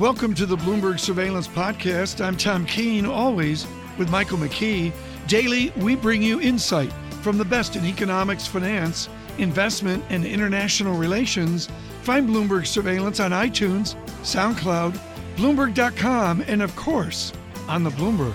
Welcome to the Bloomberg Surveillance Podcast. I'm Tom Keene, always with Michael McKee. Daily, we bring you insight from the best in economics, finance, investment, and international relations. Find Bloomberg Surveillance on iTunes, SoundCloud, Bloomberg.com, and of course, on the Bloomberg.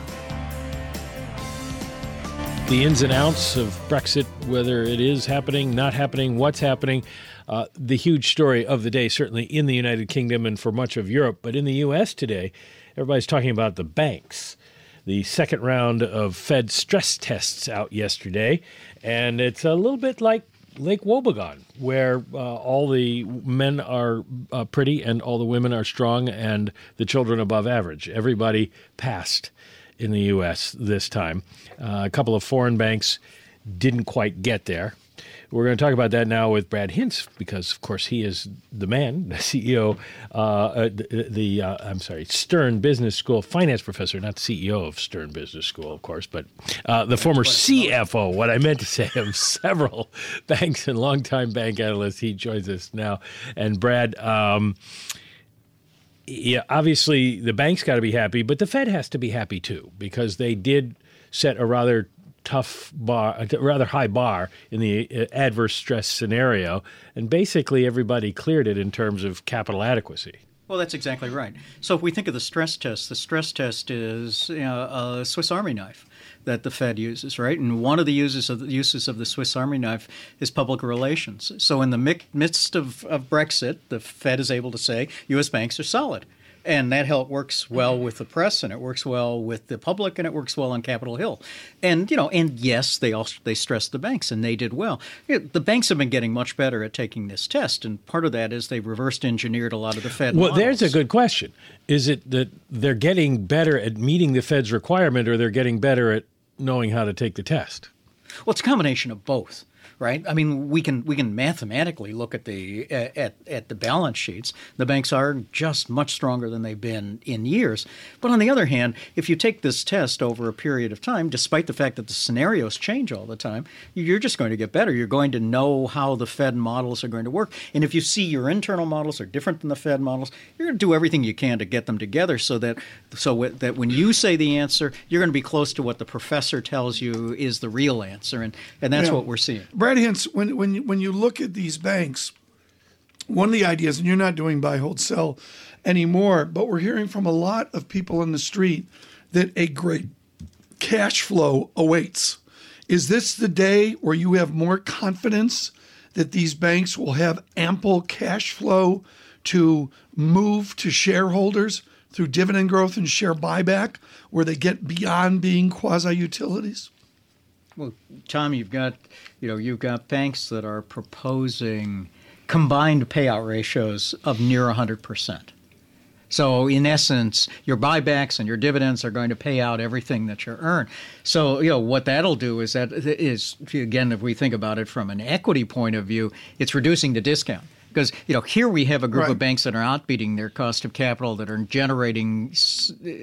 The ins and outs of Brexit, whether it is happening, not happening, what's happening. Uh, the huge story of the day, certainly in the United Kingdom and for much of Europe, but in the U.S. today, everybody's talking about the banks. The second round of Fed stress tests out yesterday, and it's a little bit like Lake Wobegon, where uh, all the men are uh, pretty and all the women are strong and the children above average. Everybody passed in the U.S. this time. Uh, a couple of foreign banks didn't quite get there. We're going to talk about that now with Brad Hintz because, of course, he is the man, the CEO, uh, uh, the, the uh, I'm sorry, Stern Business School finance professor, not CEO of Stern Business School, of course, but uh, the former CFO. What I meant to say of several banks and longtime bank analyst. He joins us now, and Brad. Um, yeah, obviously the bank's got to be happy, but the Fed has to be happy too because they did set a rather tough bar, a rather high bar in the uh, adverse stress scenario, and basically everybody cleared it in terms of capital adequacy. Well, that's exactly right. So if we think of the stress test, the stress test is you know, a Swiss Army knife that the Fed uses, right? And one of the uses of the uses of the Swiss Army knife is public relations. So in the midst of, of Brexit, the Fed is able to say U.S. banks are solid and that help works well with the press and it works well with the public and it works well on Capitol Hill. And you know, and yes, they also they stressed the banks and they did well. The banks have been getting much better at taking this test, and part of that is they reversed engineered a lot of the Fed. Well, models. there's a good question. Is it that they're getting better at meeting the Fed's requirement, or they're getting better at knowing how to take the test? Well, it's a combination of both right? I mean, we can we can mathematically look at the at at the balance sheets. The banks are just much stronger than they've been in years. But on the other hand, if you take this test over a period of time, despite the fact that the scenarios change all the time, you're just going to get better. You're going to know how the Fed models are going to work. And if you see your internal models are different than the Fed models, you're going to do everything you can to get them together so that so that when you say the answer, you're going to be close to what the professor tells you is the real answer. And and that's Yeah. what we're seeing. Brad Hintz, when when you, when you look at these banks, one of the ideas, and you're not doing buy, hold, sell anymore, but we're hearing from a lot of people on the street that a great cash flow awaits. Is this the day where you have more confidence that these banks will have ample cash flow to move to shareholders through dividend growth and share buyback, where they get beyond being quasi utilities? Well, Tom, you've got you know you've got banks that are proposing combined payout ratios of near 100%. So in essence, your buybacks and your dividends are going to pay out everything that you earn. So you know what that'll do is that is again, if we think about it from an equity point of view, it's reducing the discount. Because you know here we have a group Right. of banks that are outbeating their cost of capital, that are generating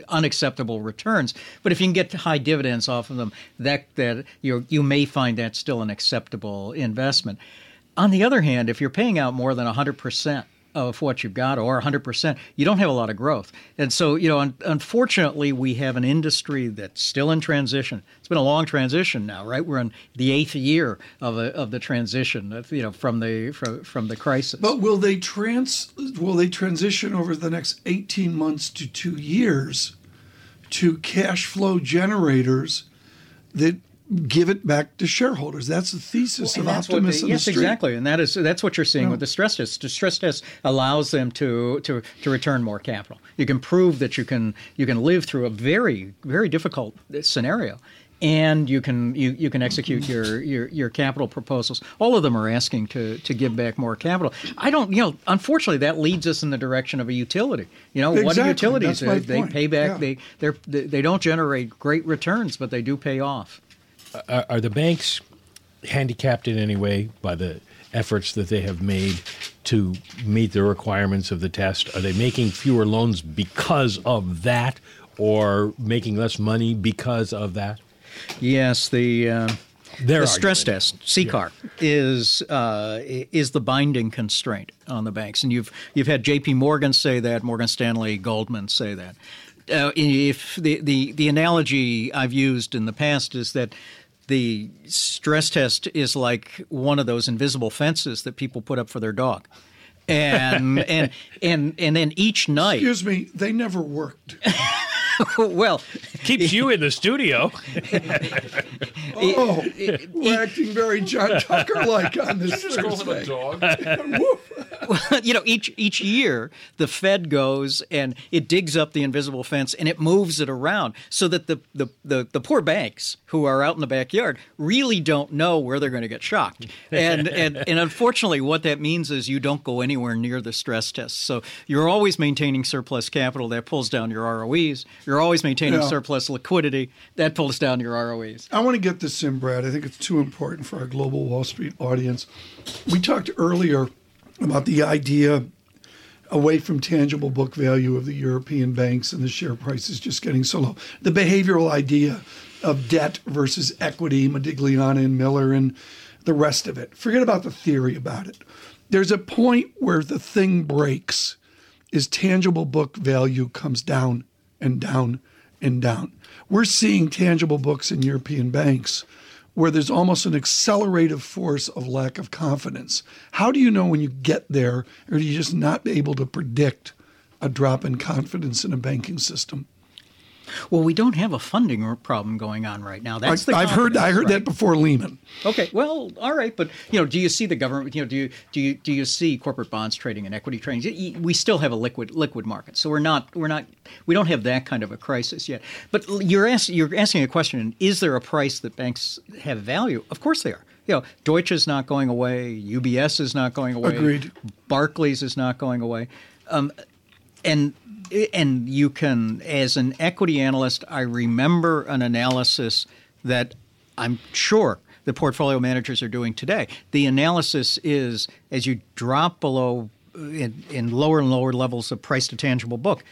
unacceptable returns. But if you can get high dividends off of them, that that you you may find that still an acceptable investment. On the other hand, if you're paying out more than 100 percent of what you've got or 100%, you don't have a lot of growth. And so, you know, un- unfortunately, we have an industry that's still in transition. It's been a long transition now, right? We're in the eighth year of, a, of the transition, of, you know, from the from, from the crisis. But will they trans will they transition over the next 18 months to 2 years to cash flow generators that give it back to shareholders? That's the thesis And of what optimists the- in the yes, exactly, and that is that's what you're seeing with the stress test. The stress test allows them to, to to return more capital. You can prove that you can you can live through a very very difficult scenario, and you can you, you can execute your, your your capital proposals. All of them are asking to to give back more capital. I don't you know unfortunately that leads us in the direction of a utility. You know what Exactly, are utilities? they point, pay back. yeah. They they they don't generate great returns, but they do pay off. Are, are the banks handicapped in any way by the efforts that they have made to meet the requirements of the test? Are they making fewer loans because of that, or making less money because of that? Yes, the uh, the stress test CCAR is uh, is the binding constraint on the banks, and you've you've had J.P. Morgan say that, Morgan Stanley, Goldman say that. Uh, if the, the the analogy I've used in the past is that the stress test is like one of those invisible fences that people put up for their dog. And and and and then each night Excuse me, they never worked. well Keeps you in the studio. Oh, we're acting very John Tucker like on this Just Thursday. you know, each each year the Fed goes and it digs up the invisible fence and it moves it around so that the the, the, the poor banks who are out in the backyard really don't know where they're going to get shocked. And, and and unfortunately what that means is you don't go anywhere near the stress test. So you're always maintaining surplus capital that pulls down your ROEs. You're always maintaining Yeah. surplus liquidity that pulls down your ROEs. I want to get this in, Brad. I think it's too important for our global Wall Street audience. We talked earlier about the idea away from tangible book value of the European banks and the share prices just getting so low. The behavioral idea of debt versus equity, Modigliani and Miller and the rest of it. Forget about the theory about it. There's a point where the thing breaks is tangible book value comes down and down and down. We're seeing tangible books in European banks where there's almost an accelerative force of lack of confidence. How do you know when you get there, or do you just not able to predict a drop in confidence in a banking system? Well, we don't have a funding problem going on right now. That's the I, have heard I heard right? that before Lehman. Okay, well, all right, but you know, do you see the government? You know, do you do you do you see corporate bonds trading and equity trading? We still have a liquid liquid market, so we're not we're not we don't have that kind of a crisis yet. But you're asking you're asking a question: Is there a price that banks have value? Of course they are. You know, Deutsche is not going away. UBS is not going away. Agreed. Barclays is not going away. Um, and and you can as an equity analyst i remember an analysis that i'm sure the portfolio managers are doing today. The analysis is as you drop below in, in lower and lower levels of price to tangible book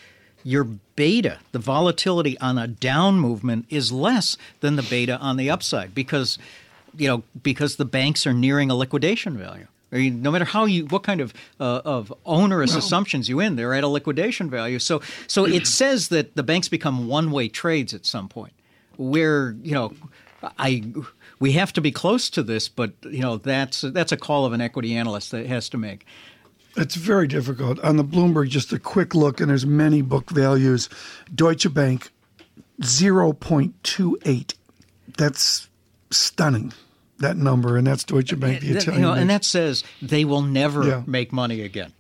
your beta the volatility on a down movement is less than the beta on the upside because you know because the banks are nearing a liquidation value I mean, no matter how you, what kind of uh, of onerous assumptions you in, they're at a liquidation value. So, so it says that the banks become one way trades at some point. Where you know, I we have to be close to this, but you know that's that's a call of an equity analyst that has to make. It's very difficult. On the Bloomberg, just a quick look, and there's many book values. Deutsche Bank, 0.28. That's stunning, that number, and that's Deutsche Bank, the Italian you know, and that says they will never Yeah. make money again.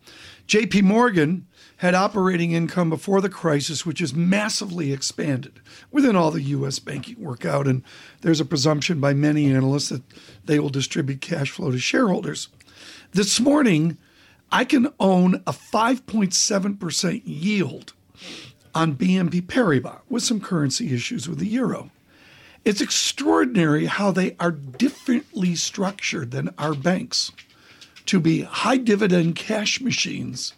JP Morgan had operating income before the crisis, which is massively expanded within all the U.S. banking workout. And there's a presumption by many analysts that they will distribute cash flow to shareholders. This morning, I can own a 5.7% yield on BNP Paribas with some currency issues with the euro. It's extraordinary how they are differently structured than our banks to be high dividend cash machines,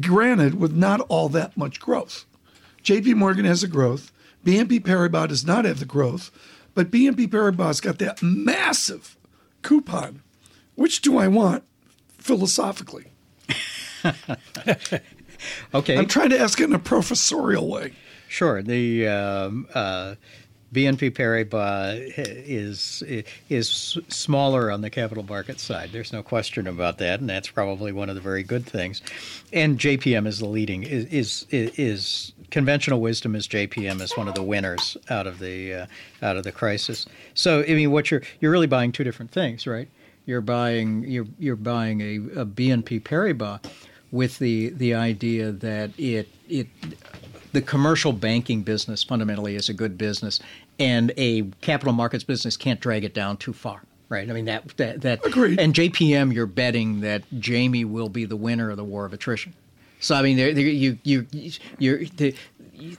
granted, with not all that much growth. JP Morgan has the growth. BNP Paribas does not have the growth, but BNP Paribas got that massive coupon. Which do I want philosophically? Okay, I'm trying to ask it in a professorial way. Sure. The um, uh, BNP Paribas is is smaller on the capital market side. There's no question about that, and that's probably one of the very good things. And JPM is the leading is is, is conventional wisdom is JPM is one of the winners out of the uh, out of the crisis. So I mean, what you're you're really buying two different things, right? You're buying you're you're buying a, a BNP Paribas with the the idea that it it the commercial banking business fundamentally is a good business, and a capital markets business can't drag it down too far. Right. I mean that that that. Agreed. And JPM, you're betting that Jamie will be the winner of the war of attrition. So I mean, they're, they're, you you you're they,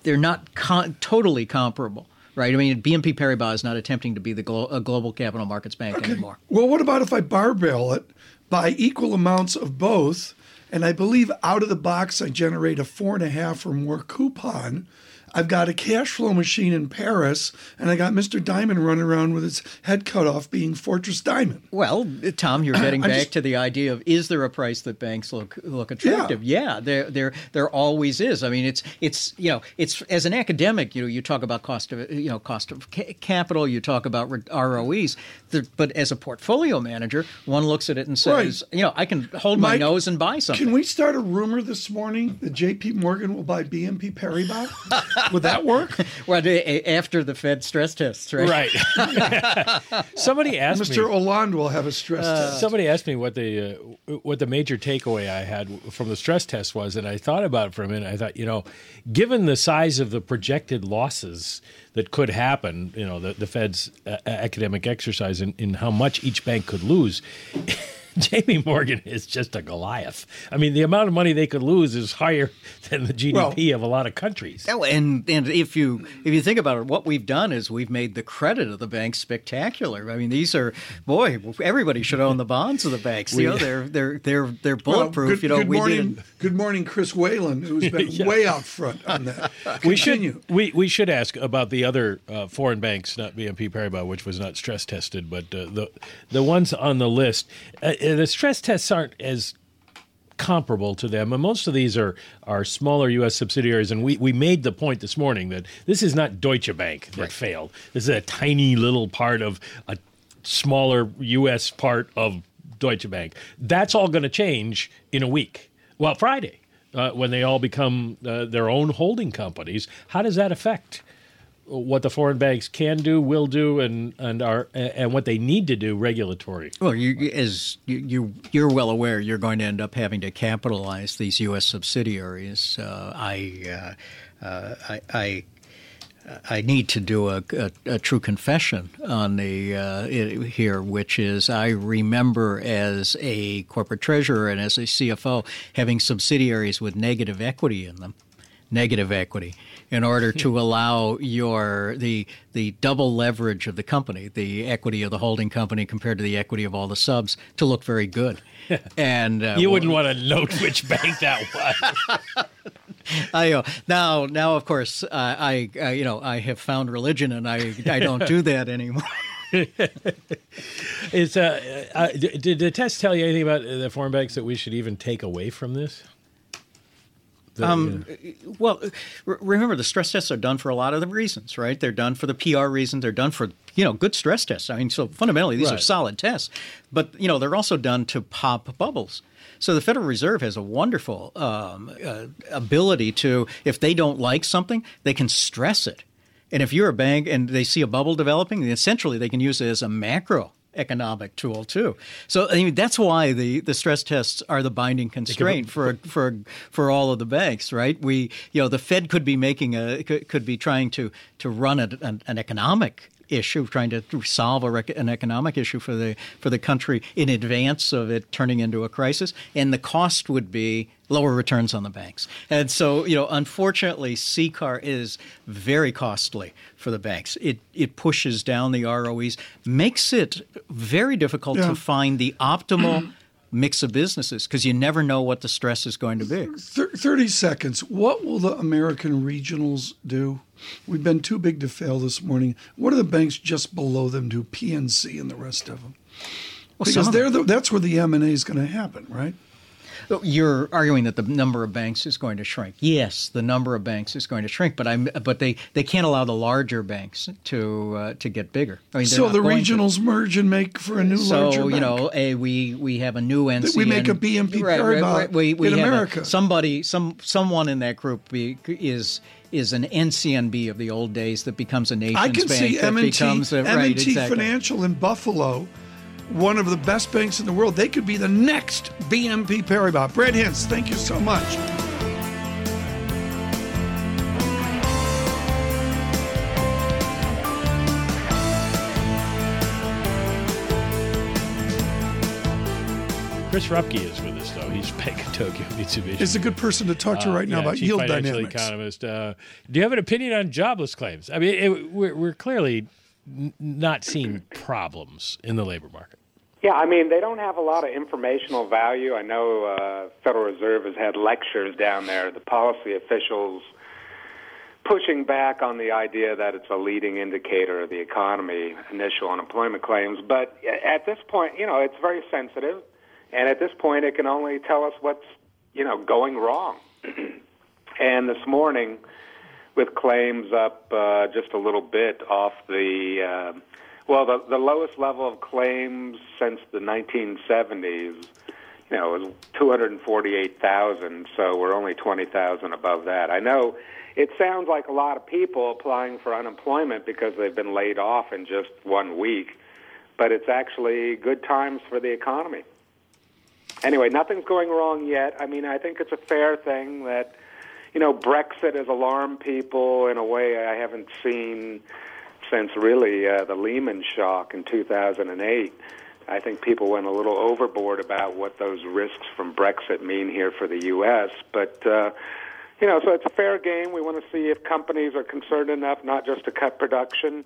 they're not con- totally comparable. Right. I mean, BNP Paribas is not attempting to be the glo- a global capital markets bank anymore. Well, what about if I barbell it by equal amounts of both? And I believe out of the box, I generate a four and a half or more coupon. I've got a cash flow machine in Paris, and I got Mr. Dimon running around with his head cut off, being Fortress Dimon. Well, Tom, you're getting back just- to the idea of is there a price that banks look look attractive? Yeah, yeah, there there there always is. I mean, it's it's you know it's as an academic, you know, you talk about cost of you know cost of ca- capital, you talk about re- ROEs, the, but as a portfolio manager, one looks at it and says, you know, I can hold my nose and buy something. Can we start a rumor this morning that J.P. Morgan will buy BNP Paribas? Would that work? well, after the Fed stress tests, right? Right. somebody asked me Mr. me. Hollande will have a stress test. Somebody asked me what the uh, what the major takeaway I had from the stress test was, and I thought about it for a minute. I thought, you know, given the size of the projected losses that could happen, you know, the, the Fed's uh, academic exercise in, in how much each bank could lose. JP Morgan is just a Goliath. I mean, the amount of money they could lose is higher than the GDP of a lot of countries. Oh, and and if you if you think about it, what we've done is we've made the credit of the banks spectacular. I mean, these are boy, everybody should own the bonds of the banks. you know, they're they're they're they're Well, bulletproof. good, you know, good we morning, did. good morning, Chris Whalen, who's been way out front on that. We should we, we should ask about the other uh, foreign banks, not BNP Paribas, which was not stress tested, but uh, the the ones on the list. Uh, the stress tests aren't as comparable to them, and most of these are are smaller U.S. subsidiaries. And we, we made the point this morning that this is not Deutsche Bank that failed. This is a tiny little part of a smaller U.S. part of Deutsche Bank. That's all going to change in a week. Well, Friday. Uh, when they all become uh, their own holding companies, how does that affect what the foreign banks can do, will do, and and are and what they need to do regulatory? Well, you, as you, you you're well aware, you're going to end up having to capitalize these U.S. subsidiaries. Uh, I, uh, uh, I I I need to do a, a, a true confession on the uh, it, here, which is I remember as a corporate treasurer and as a CFO having subsidiaries with negative equity in them, negative equity, in order to allow your the the double leverage of the company, the equity of the holding company compared to the equity of all the subs, to look very good. And uh, You wouldn't want to note which bank that was. I uh, now now of course uh, I uh, you know I have found religion and I I don't do that anymore. Is uh, uh, did the test tell you anything about the foreign banks that we should even take away from this? The- Um, well, r- remember the stress tests are done for a lot of the reasons, right? They're done for the PR reason. They're done for you know good stress tests. I mean, so fundamentally these are solid tests, but you know they're also done to pop bubbles. So the Federal Reserve has a wonderful um, uh, ability to, if they don't like something, they can stress it. And if you're a bank and they see a bubble developing, essentially they can use it as a macro economic tool too. So I mean that's why the, the stress tests are the binding constraint for for for all of the banks, right? We you know the Fed could be making a could, could be trying to to run a, an, an economic issue, trying to solve a rec- an economic issue for the for the country in advance of it turning into a crisis, and the cost would be lower returns on the banks. And so, you know, unfortunately, CCAR is very costly for the banks. It it pushes down the ROEs, makes it very difficult Yeah. to find the optimal mix of businesses because you never know what the stress is going to be. 30 seconds. What will the American regionals do? We've been too big to fail this morning. What do the banks just below them do? PNC and the rest of them. Well, Because they're the, that's where the M and A is going to happen, right? You're arguing that the number of banks is going to shrink. Yes, the number of banks is going to shrink, but I'm but they, they can't allow the larger banks to uh, to get bigger. I mean, So the going to. regionals merge and make for a new larger So you know, a, we we have a new NCN. we make a BNP right, right, Paribas right. We, we in have a- America. somebody, some someone in that group be, is is an NCNB of the old days that becomes a nation's I can bank see M&T, becomes a, M&T right exactly. Financial in Buffalo, one of the best banks in the world. They could be the next BNP Paribas. Brad Hintz, thank you so much. Chris Rupkey is with us, though. He's Bank of Tokyo Mitsubishi. Is a good person to talk to Uh, right now yeah, about yield dynamics. economist. Uh, do you have an opinion on jobless claims? I mean, it, we're, we're clearly not seeing problems in the labor market. Yeah, I mean, they don't have a lot of informational value. I know uh, Federal Reserve has had lectures down there. The policy officials pushing back on the idea that it's a leading indicator of the economy, initial unemployment claims. But at this point, you know, it's very sensitive, and at this point, it can only tell us what's you know going wrong. and this morning, with claims up uh, just a little bit off the uh, well, the the lowest level of claims since the 1970s. You know, was 248,000, so we're only 20,000 above that. I know it sounds like a lot of people applying for unemployment because they've been laid off in just one week, but it's actually good times for the economy. Anyway, nothing's going wrong yet. I mean, I think it's a fair thing that, you know, Brexit has alarmed people in a way I haven't seen since really uh, the Lehman shock in 2008. I think people went a little overboard about what those risks from Brexit mean here for the U.S. But uh, you know, so it's a fair game. We want to see if companies are concerned enough not just to cut production,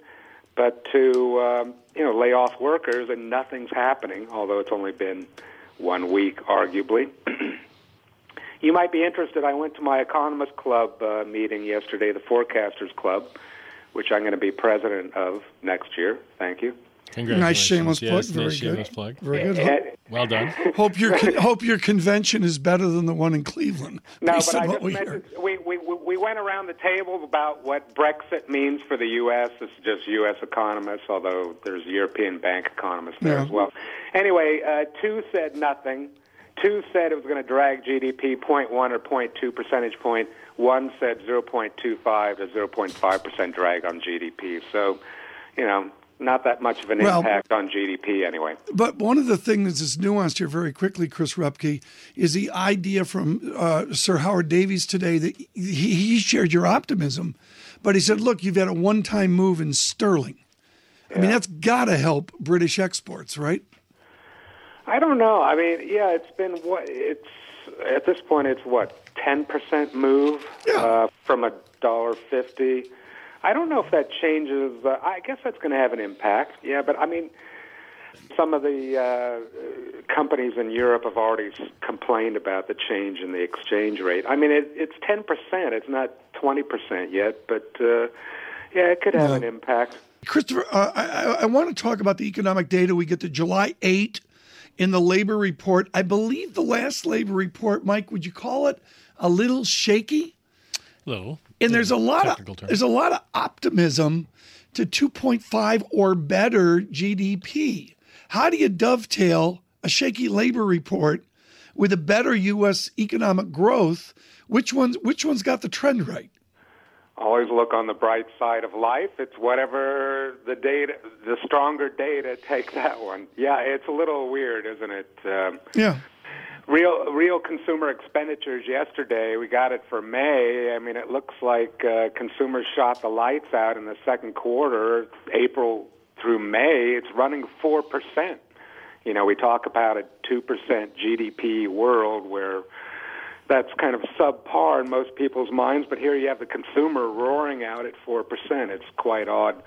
but to um, you know lay off workers, and nothing's happening. Although it's only been one week, arguably. you might be interested. I went to my Economist Club uh, meeting yesterday, the Forecasters Club, which I'm going to be president of next year. Thank you. Nice shameless plug. Yes, Very nice good. shameless plug. Very good. And- Hope, Well done. hope your con- hope your convention is better than the one in Cleveland. No, but I just we meant we, we we went around the table about what Brexit means for the U.S. This is just U.S. economists, although there's European bank economists there Yeah. as well. Anyway, uh, two said nothing. Two said it was going to drag GDP 0.1 or 0.2 percentage point. One said 0.25 to 0.5 percent drag on GDP. So, you know, not that much of an Well- impact on GDP anyway. But one of the things that's nuanced here very quickly, Chris Rupkey, is the idea from uh, Sir Howard Davies today that he, he shared your optimism, but he said, look, you've had a one time move in sterling. I mean, that's got to help British exports, right? I don't know. I mean, yeah, it's been what it's at this point. It's what ten percent move Yeah. uh, from a dollar fifty. I don't know if that changes. Uh, I guess that's going to have an impact. Yeah, but I mean, some of the uh, companies in Europe have already complained about the change in the exchange rate. I mean, it, it's ten percent. It's not twenty percent yet, but uh, yeah, it could have Yeah. an impact. Christopher, uh, I, I, want to talk about the economic data. We get to July 8 in the labor report. I believe the last labor report, Mike, would you call it a little shaky? Little. And there's a lot of term. there's a lot of optimism to 2.5 or better GDP. How do you dovetail a shaky labor report with a better U.S. economic growth? Which one's which one's got the trend right? Always look on the bright side of life. It's whatever the data, the stronger data, take that one. Yeah, it's a little weird, isn't it? Um, Yeah. real, real consumer expenditures yesterday. We got it for May. I mean, it looks like uh, consumers shot the lights out in the second quarter, April through May. It's running four percent. You know, we talk about a two percent GDP world where that's kind of subpar in most people's minds, but here you have the consumer roaring out at 4%. It's quite odd.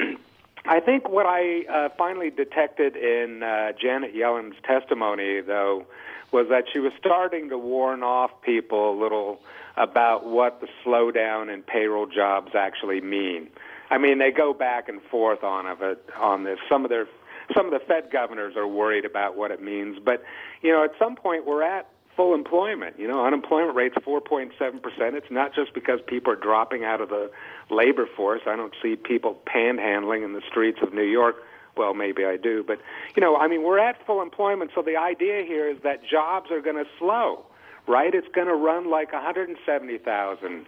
I think what I uh, finally detected in uh, Janet Yellen's testimony, though, was that she was starting to warn off people a little about what the slowdown in payroll jobs actually mean. I mean, they go back and forth on of it on this. Some of their some of the Fed governors are worried about what it means, but you know, at some point we're at full employment. You know, unemployment rate's 4.7%. It's not just because people are dropping out of the labor force. I don't see people panhandling in the streets of New York. Well, maybe I do, but you know, I mean, we're at full employment, so the idea here is that jobs are going to slow, right? It's going to run like 170,000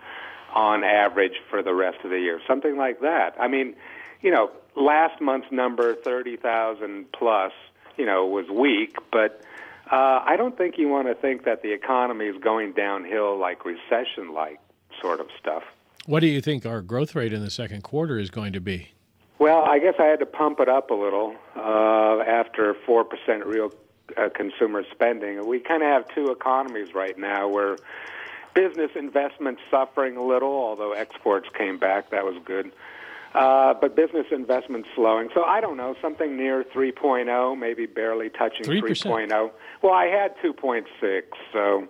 on average for the rest of the year, something like that. I mean, you know, last month's number 30,000 plus, you know, was weak, but uh, I don't think you want to think that the economy is going downhill like recession like sort of stuff. What do you think our growth rate in the second quarter is going to be? Well, I guess I had to pump it up a little uh, after 4% real uh, consumer spending. We kind of have two economies right now where business investment's suffering a little, although exports came back. That was good. Uh, but business investment slowing. So I don't know, something near 3.0, maybe barely touching 3%. 3.0. Well, I had 2.6, so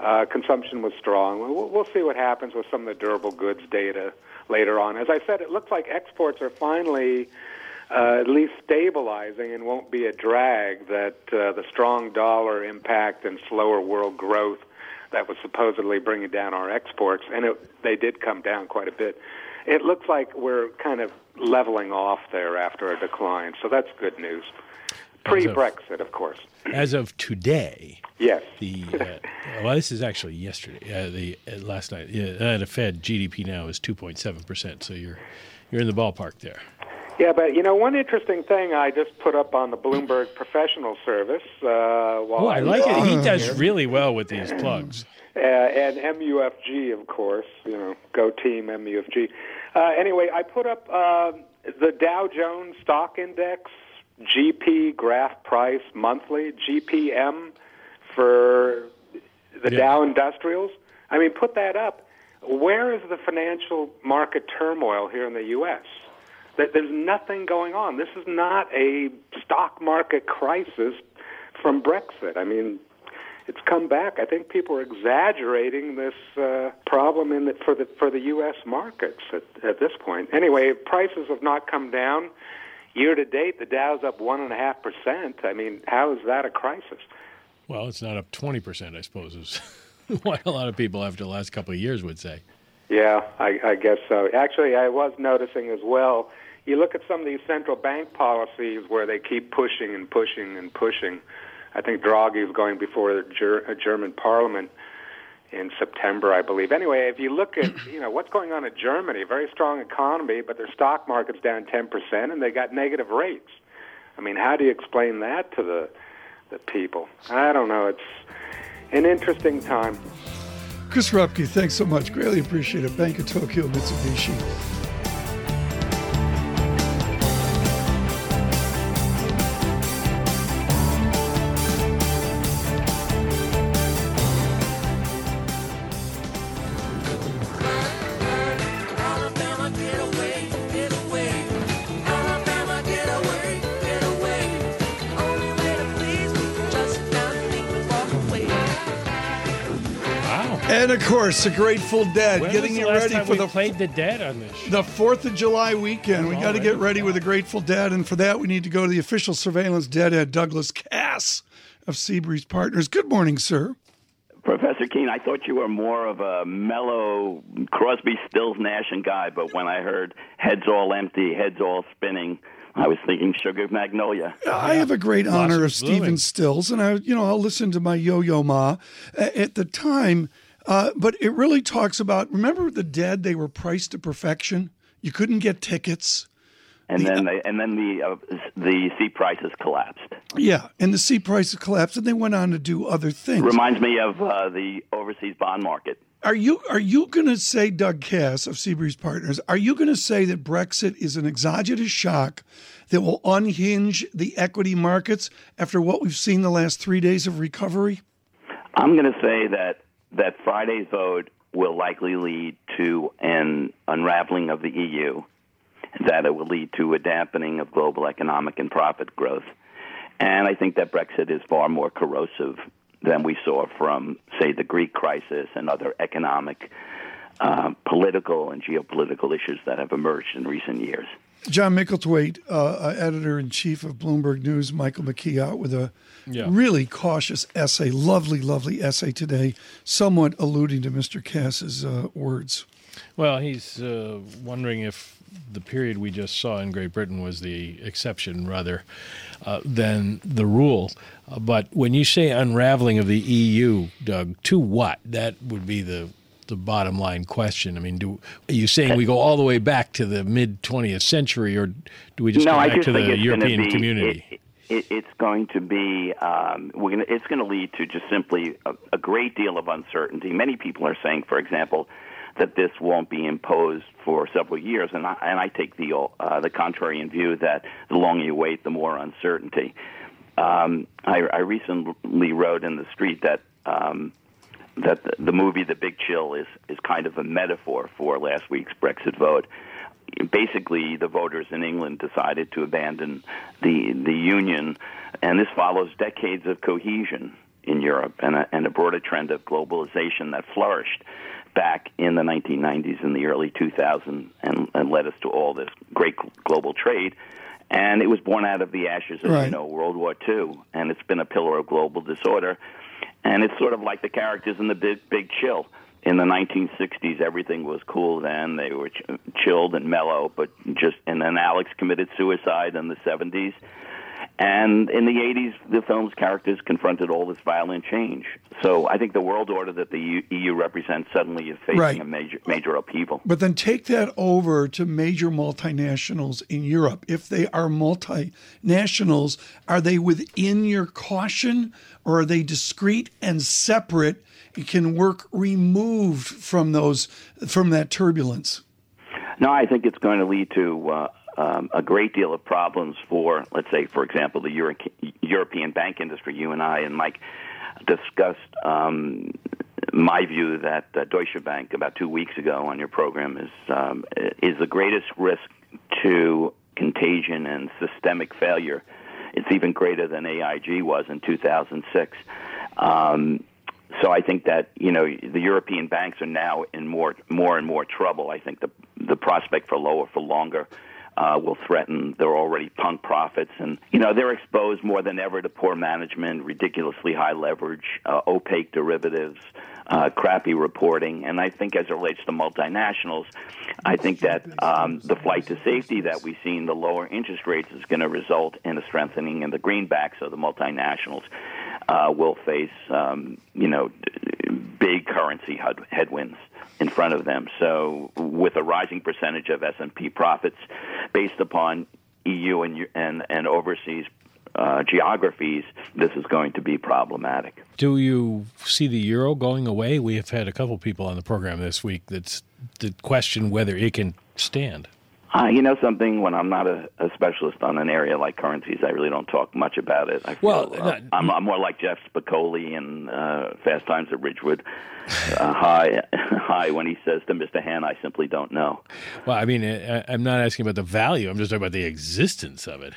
Uh, consumption was strong. We'll, we'll see what happens with some of the durable goods data later on. As I said, it looks like exports are finally uh, at least stabilizing and won't be a drag that uh, the strong dollar impact and slower world growth that was supposedly bringing down our exports, and it, they did come down quite a bit. It looks like we're kind of leveling off there after a decline, so that's good news. Pre Brexit, of course. As of today, yes. The uh, well, this is actually yesterday. Uh, the uh, last night, yeah, the Fed GDP now is two point seven percent. So you're you're in the ballpark there. Yeah, but you know, one interesting thing I just put up on the Bloomberg Professional Service. Uh, oh, I, I like it. He does really well with these plugs. Uh, and MUFG, of course. You know, go team MUFG. Uh, anyway, I put up uh, the Dow Jones Stock Index GP graph price monthly, GPM for the yeah. Dow Industrials. I mean, put that up. Where is the financial market turmoil here in the U.S.? There's nothing going on. This is not a stock market crisis from Brexit. I mean, it's come back. I think people are exaggerating this uh, problem in the, for the for the U.S. markets at, at this point. Anyway, prices have not come down. Year to date, the Dow's up one and a half percent. I mean, how is that a crisis? Well, it's not up twenty percent, I suppose, is what a lot of people after the last couple of years would say. Yeah, I, I guess so. Actually, I was noticing as well. You look at some of these central bank policies where they keep pushing and pushing and pushing. I think Draghi is going before a, Ger- German parliament in September, I believe. Anyway, if you look at you know what's going on in Germany, very strong economy, but their stock market's down 10%, and they got negative rates. I mean, how do you explain that to the the people? I don't know. It's an interesting time. Chris Rupkey, thanks so much. Greatly appreciate it. Bank of Tokyo Mitsubishi. And of course, the Grateful Dead, when getting you ready for the played the Dead on this. Show? The Fourth of July weekend, we got to get ready with the Grateful Dead, and for that, we need to go to the official surveillance deadhead, Douglas Kass of Seabreeze Partners. Good morning, sir. Professor Keene, I thought you were more of a mellow Crosby, Stills, Nash and guy, but when I heard heads all empty, heads all spinning, I was thinking Sugar Magnolia. I have a great honor of Stephen Stills, and I, you know, I'll listen to my Yo-Yo Ma. At the time, uh, but it really talks about remember the dead, they were priced to perfection. You couldn't get tickets. And the, then they, and then the uh, the seat prices collapsed. Yeah, and the seat prices collapsed, and they went on to do other things. Reminds me of uh, the overseas bond market. Are you are you going to say, Doug Kass of Seabreeze Partners? Are you going to say that Brexit is an exogenous shock that will unhinge the equity markets after what we've seen the last three days of recovery? I'm going to say that that Friday's vote will likely lead to an unraveling of the EU, that it will lead to a dampening of global economic and profit growth. And I think that Brexit is far more corrosive than we saw from, say, the Greek crisis and other economic, uh, political, and geopolitical issues that have emerged in recent years. John Micklethwait, uh, editor in chief of Bloomberg News, Michael McKee, out with a yeah. really cautious essay, lovely, lovely essay today, somewhat alluding to Mr. Kass's uh, words. Well, he's uh, wondering if the period we just saw in Great Britain was the exception rather uh, than the rule. Uh, but when you say unraveling of the EU, Doug, to what? That would be the the bottom line question. I mean, do are you saying we go all the way back to the mid 20th century, or do we just no, go back just to the European be, community? It, it, it's going to be um, we're gonna, it's going to lead to just simply a, a great deal of uncertainty. Many people are saying, for example, that this won't be imposed for several years, and I, and I take the uh, the contrarian view that the longer you wait, the more uncertainty. Um, I, I recently wrote in the street that um, that the, the movie The Big Chill is is kind of a metaphor for last week's Brexit vote. Basically, the voters in England decided to abandon the the union, and this follows decades of cohesion in Europe and a, and a broader trend of globalization that flourished back in the 1990s and the early 2000s and, and led us to all this great global trade. And it was born out of the ashes of, Right. you know, World War II, and it's been a pillar of global disorder. And it's sort of like the characters in the Big, big Chill. In the 1960s, everything was cool then. They were ch- chilled and mellow, but just, and then Alex committed suicide in the 70s. And in the 80s, the film's characters confronted all this violent change. So I think the world order that the EU represents suddenly is facing Right. a major, major upheaval. But then take that over to major multinationals in Europe. If they are multinationals, are they within your caution or are they discrete and separate and can work removed from those from that turbulence? No, I think it's going to lead to uh, um, a great deal of problems for, let's say, for example, the Euro- European bank industry. You and I and Mike discussed um, my view that uh, Deutsche Bank about two weeks ago on your program is um, is the greatest risk to contagion and systemic failure. It's even greater than AIG was in 2006. Um, so I think that you know the European banks are now in more more and more trouble. I think the the prospect for lower for longer uh, will threaten their already punk profits, and you know they're exposed more than ever to poor management, ridiculously high leverage, uh, opaque derivatives, uh, crappy reporting, and I think as it relates to multinationals, I think that um, the flight to safety that we've seen, the lower interest rates, is going to result in a strengthening in the greenbacks. Of the multinationals. Uh, will face, um, you know, big currency headwinds in front of them. So, with a rising percentage of S&P profits based upon EU and and, and overseas uh, geographies, this is going to be problematic. Do you see the euro going away? We have had a couple people on the program this week that's that question whether it can stand. Uh, you know something? When I'm not a, a specialist on an area like currencies, I really don't talk much about it. I feel, Well, uh, not- I'm, I'm more like Jeff Spicoli in uh, Fast Times at Ridgewood uh, High. High when he says to Mr. Hand, "I simply don't know." Well, I mean, I, I'm not asking about the value. I'm just talking about the existence of it.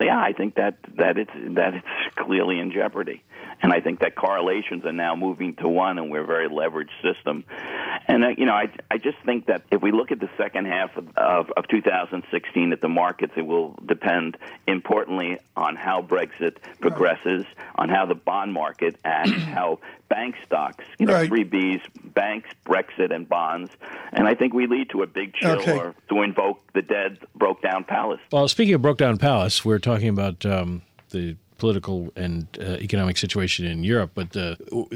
Yeah, I think that that it's that it's clearly in jeopardy, and I think that correlations are now moving to one, and we're a very leveraged system. And uh, you know, I I just think that if we look at the second half of, of of 2016 at the markets, it will depend importantly on how Brexit progresses, on how the bond market acts, how bank stocks, you know, Right. three Bs, banks, Brexit, and bonds, and I think we lead to a big chill Okay. or to invoke the dead broke down palace. Well, speaking of broke down palace, we're talking about um, the political and uh, economic situation in Europe, but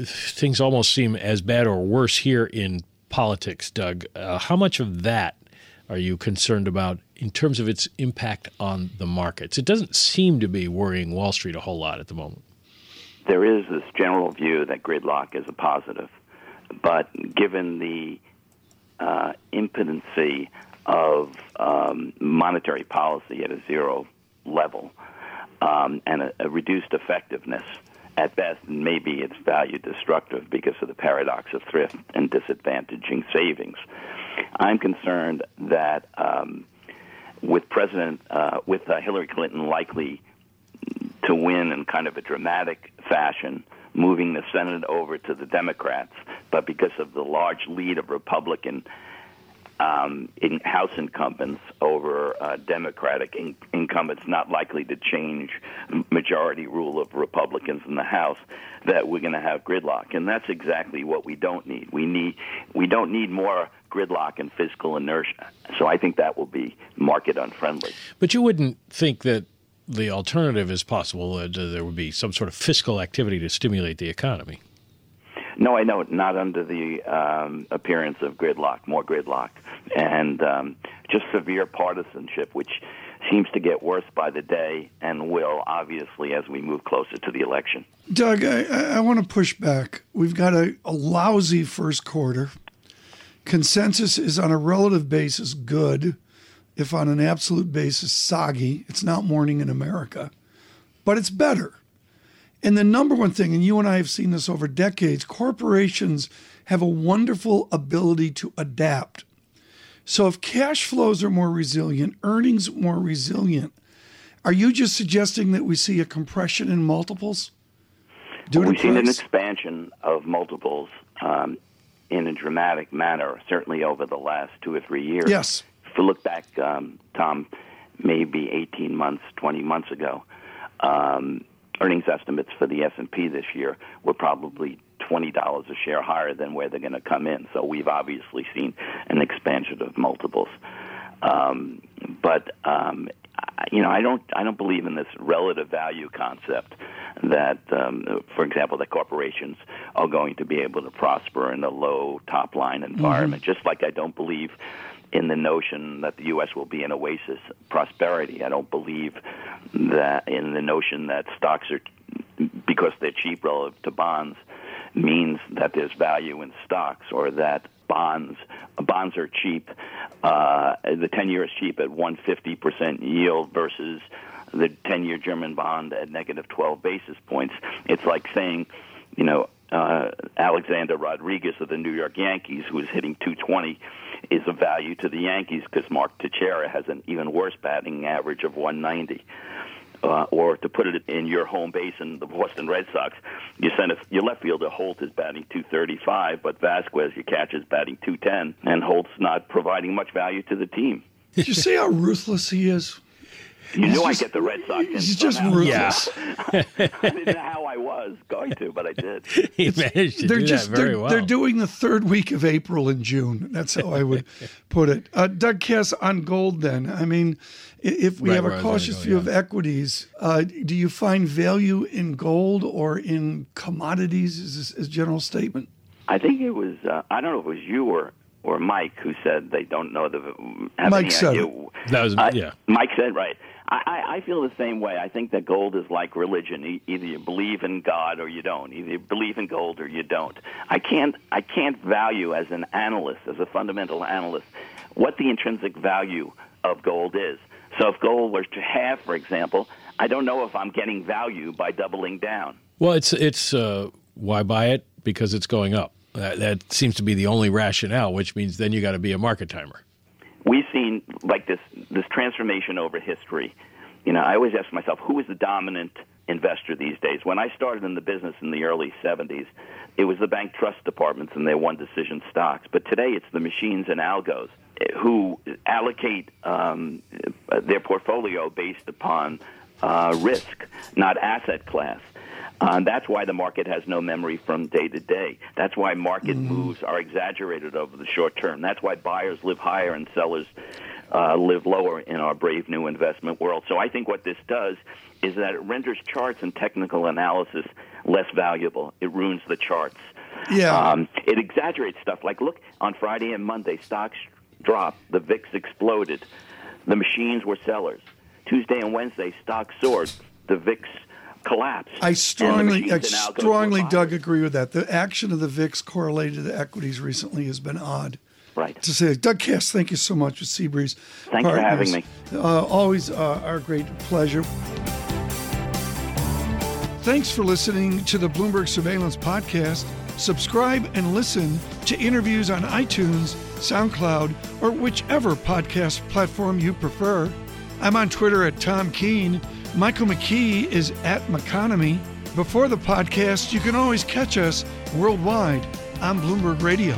things almost seem as bad or worse here in politics. Doug, uh, how much of that are you concerned about in terms of its impact on the markets? It doesn't seem to be worrying Wall Street a whole lot at the moment. there is this general view that gridlock is a positive, but given the uh, impotency of um, monetary policy at a zero level um, and a, a reduced effectiveness, at best, and maybe it's value destructive because of the paradox of thrift and disadvantaging savings. I'm concerned that um, with President, uh, with uh, Hillary Clinton likely to win in kind of a dramatic fashion, moving the Senate over to the Democrats, but because of the large lead of Republican um, in House incumbents over uh, Democratic in- incumbents, not likely to change majority rule of Republicans in the House, that we're going to have gridlock, and that's exactly what we don't need. We need we don't need more gridlock and fiscal inertia. So I think that will be market unfriendly. But you wouldn't think that the alternative is possible, that uh, there would be some sort of fiscal activity to stimulate the economy. No, I know not under the um, appearance of gridlock, more gridlock, and um, just severe partisanship, which seems to get worse by the day and will obviously as we move closer to the election. Doug, I, I, want to push back. We've got a, a lousy first quarter. Consensus is on a relative basis good, if on an absolute basis soggy. It's not morning in America, but it's better. And the number one thing, and you and I have seen this over decades, corporations have a wonderful ability to adapt. So if cash flows are more resilient, earnings more resilient, are you just suggesting that we see a compression in multiples? To We've seen an expansion of multiples um, in a dramatic manner, certainly over the last two or three years. Yes. If you look back, um, Tom, maybe 18 months, 20 months ago, um, earnings estimates for the S&P this year were probably $20 a share higher than where they're going to come in. So we've obviously seen an expansion of multiples. Um, but um, I- you know, I don't, I don't believe in this relative value concept that, um, for example, that corporations are going to be able to prosper in a low top line environment. Just like I don't believe in the notion that the U.S. will be an oasis of prosperity. I don't believe that in the notion that stocks are because they're cheap relative to bonds means that there's value in stocks or that bonds bonds are cheap. Uh, the 10 year is cheap at 150% yield versus the 10 year German bond at negative 12 basis points. It's like saying, you know, uh, Alexander Rodriguez of the New York Yankees, who is hitting 220, is of value to the Yankees because Mark Teixeira has an even worse batting average of 190 uh, or to put it in your home base in the Boston Red Sox, you send a, your left fielder Holt is batting 235, but Vasquez, your catcher, is batting 210, and Holt's not providing much value to the team. Did you see how ruthless he is? You He's knew just- I get the Red Sox. in He's just somehow. ruthless. Yeah. I didn't know how I was going to, but I did. he managed to They're do just that very they're, well. they're doing the third week of April and June. That's how I would put it. Uh, Doug Kass on gold. Then I mean, if we Right have where I a was gonna cautious go, view yeah. of equities, uh, do you find value in gold or in commodities? Is this is general statement? I think it was uh, I don't know if it was you or or Mike who said they don't know the have Mike any said idea. it. That was- Uh, yeah. Mike said right. I, I, feel the same way. I think that gold is like religion. Either you believe in God or you don't. Either you believe in gold or you don't. I can't I can't value as an analyst, as a fundamental analyst, what the intrinsic value of gold is. So if gold was to halve, for example, I don't know if I'm getting value by doubling down. Well, it's it's uh, why buy it because it's going up. That, that seems to be the only rationale, which means then you got to be a market timer. We've seen like this this transformation over history. You know, I always ask myself, who is the dominant investor these days? When I started in the business in the early '70s, it was the bank trust departments and their one decision stocks. But today, it's the machines and algos who allocate um, their portfolio based upon uh, risk, not asset class. Uh, that's why the market has no memory from day to day. That's why market moves are exaggerated over the short term. That's why buyers live higher and sellers uh, live lower in our brave new investment world. So I think what this does is that it renders charts and technical analysis less valuable. It ruins the charts. Yeah. Um, it exaggerates stuff. Like, look, on Friday and Monday, stocks dropped. The VIX exploded. The machines were sellers. Tuesday and Wednesday, stocks soared. The VIX collapsed. I strongly, I and algos were strongly. Doug, agree with that. The action of the VIX correlated to equities recently has been odd. Right. To say, Doug Kass, thank you so much with Seabreeze. Thanks for having me. Uh, always uh, our great pleasure. Thanks for listening to the Bloomberg Surveillance Podcast. Subscribe and listen to interviews on iTunes, SoundCloud, or whichever podcast platform you prefer. I'm on Twitter at Tom Keene. Michael McKee is at McKonomy. Before the podcast, you can always catch us worldwide on Bloomberg Radio.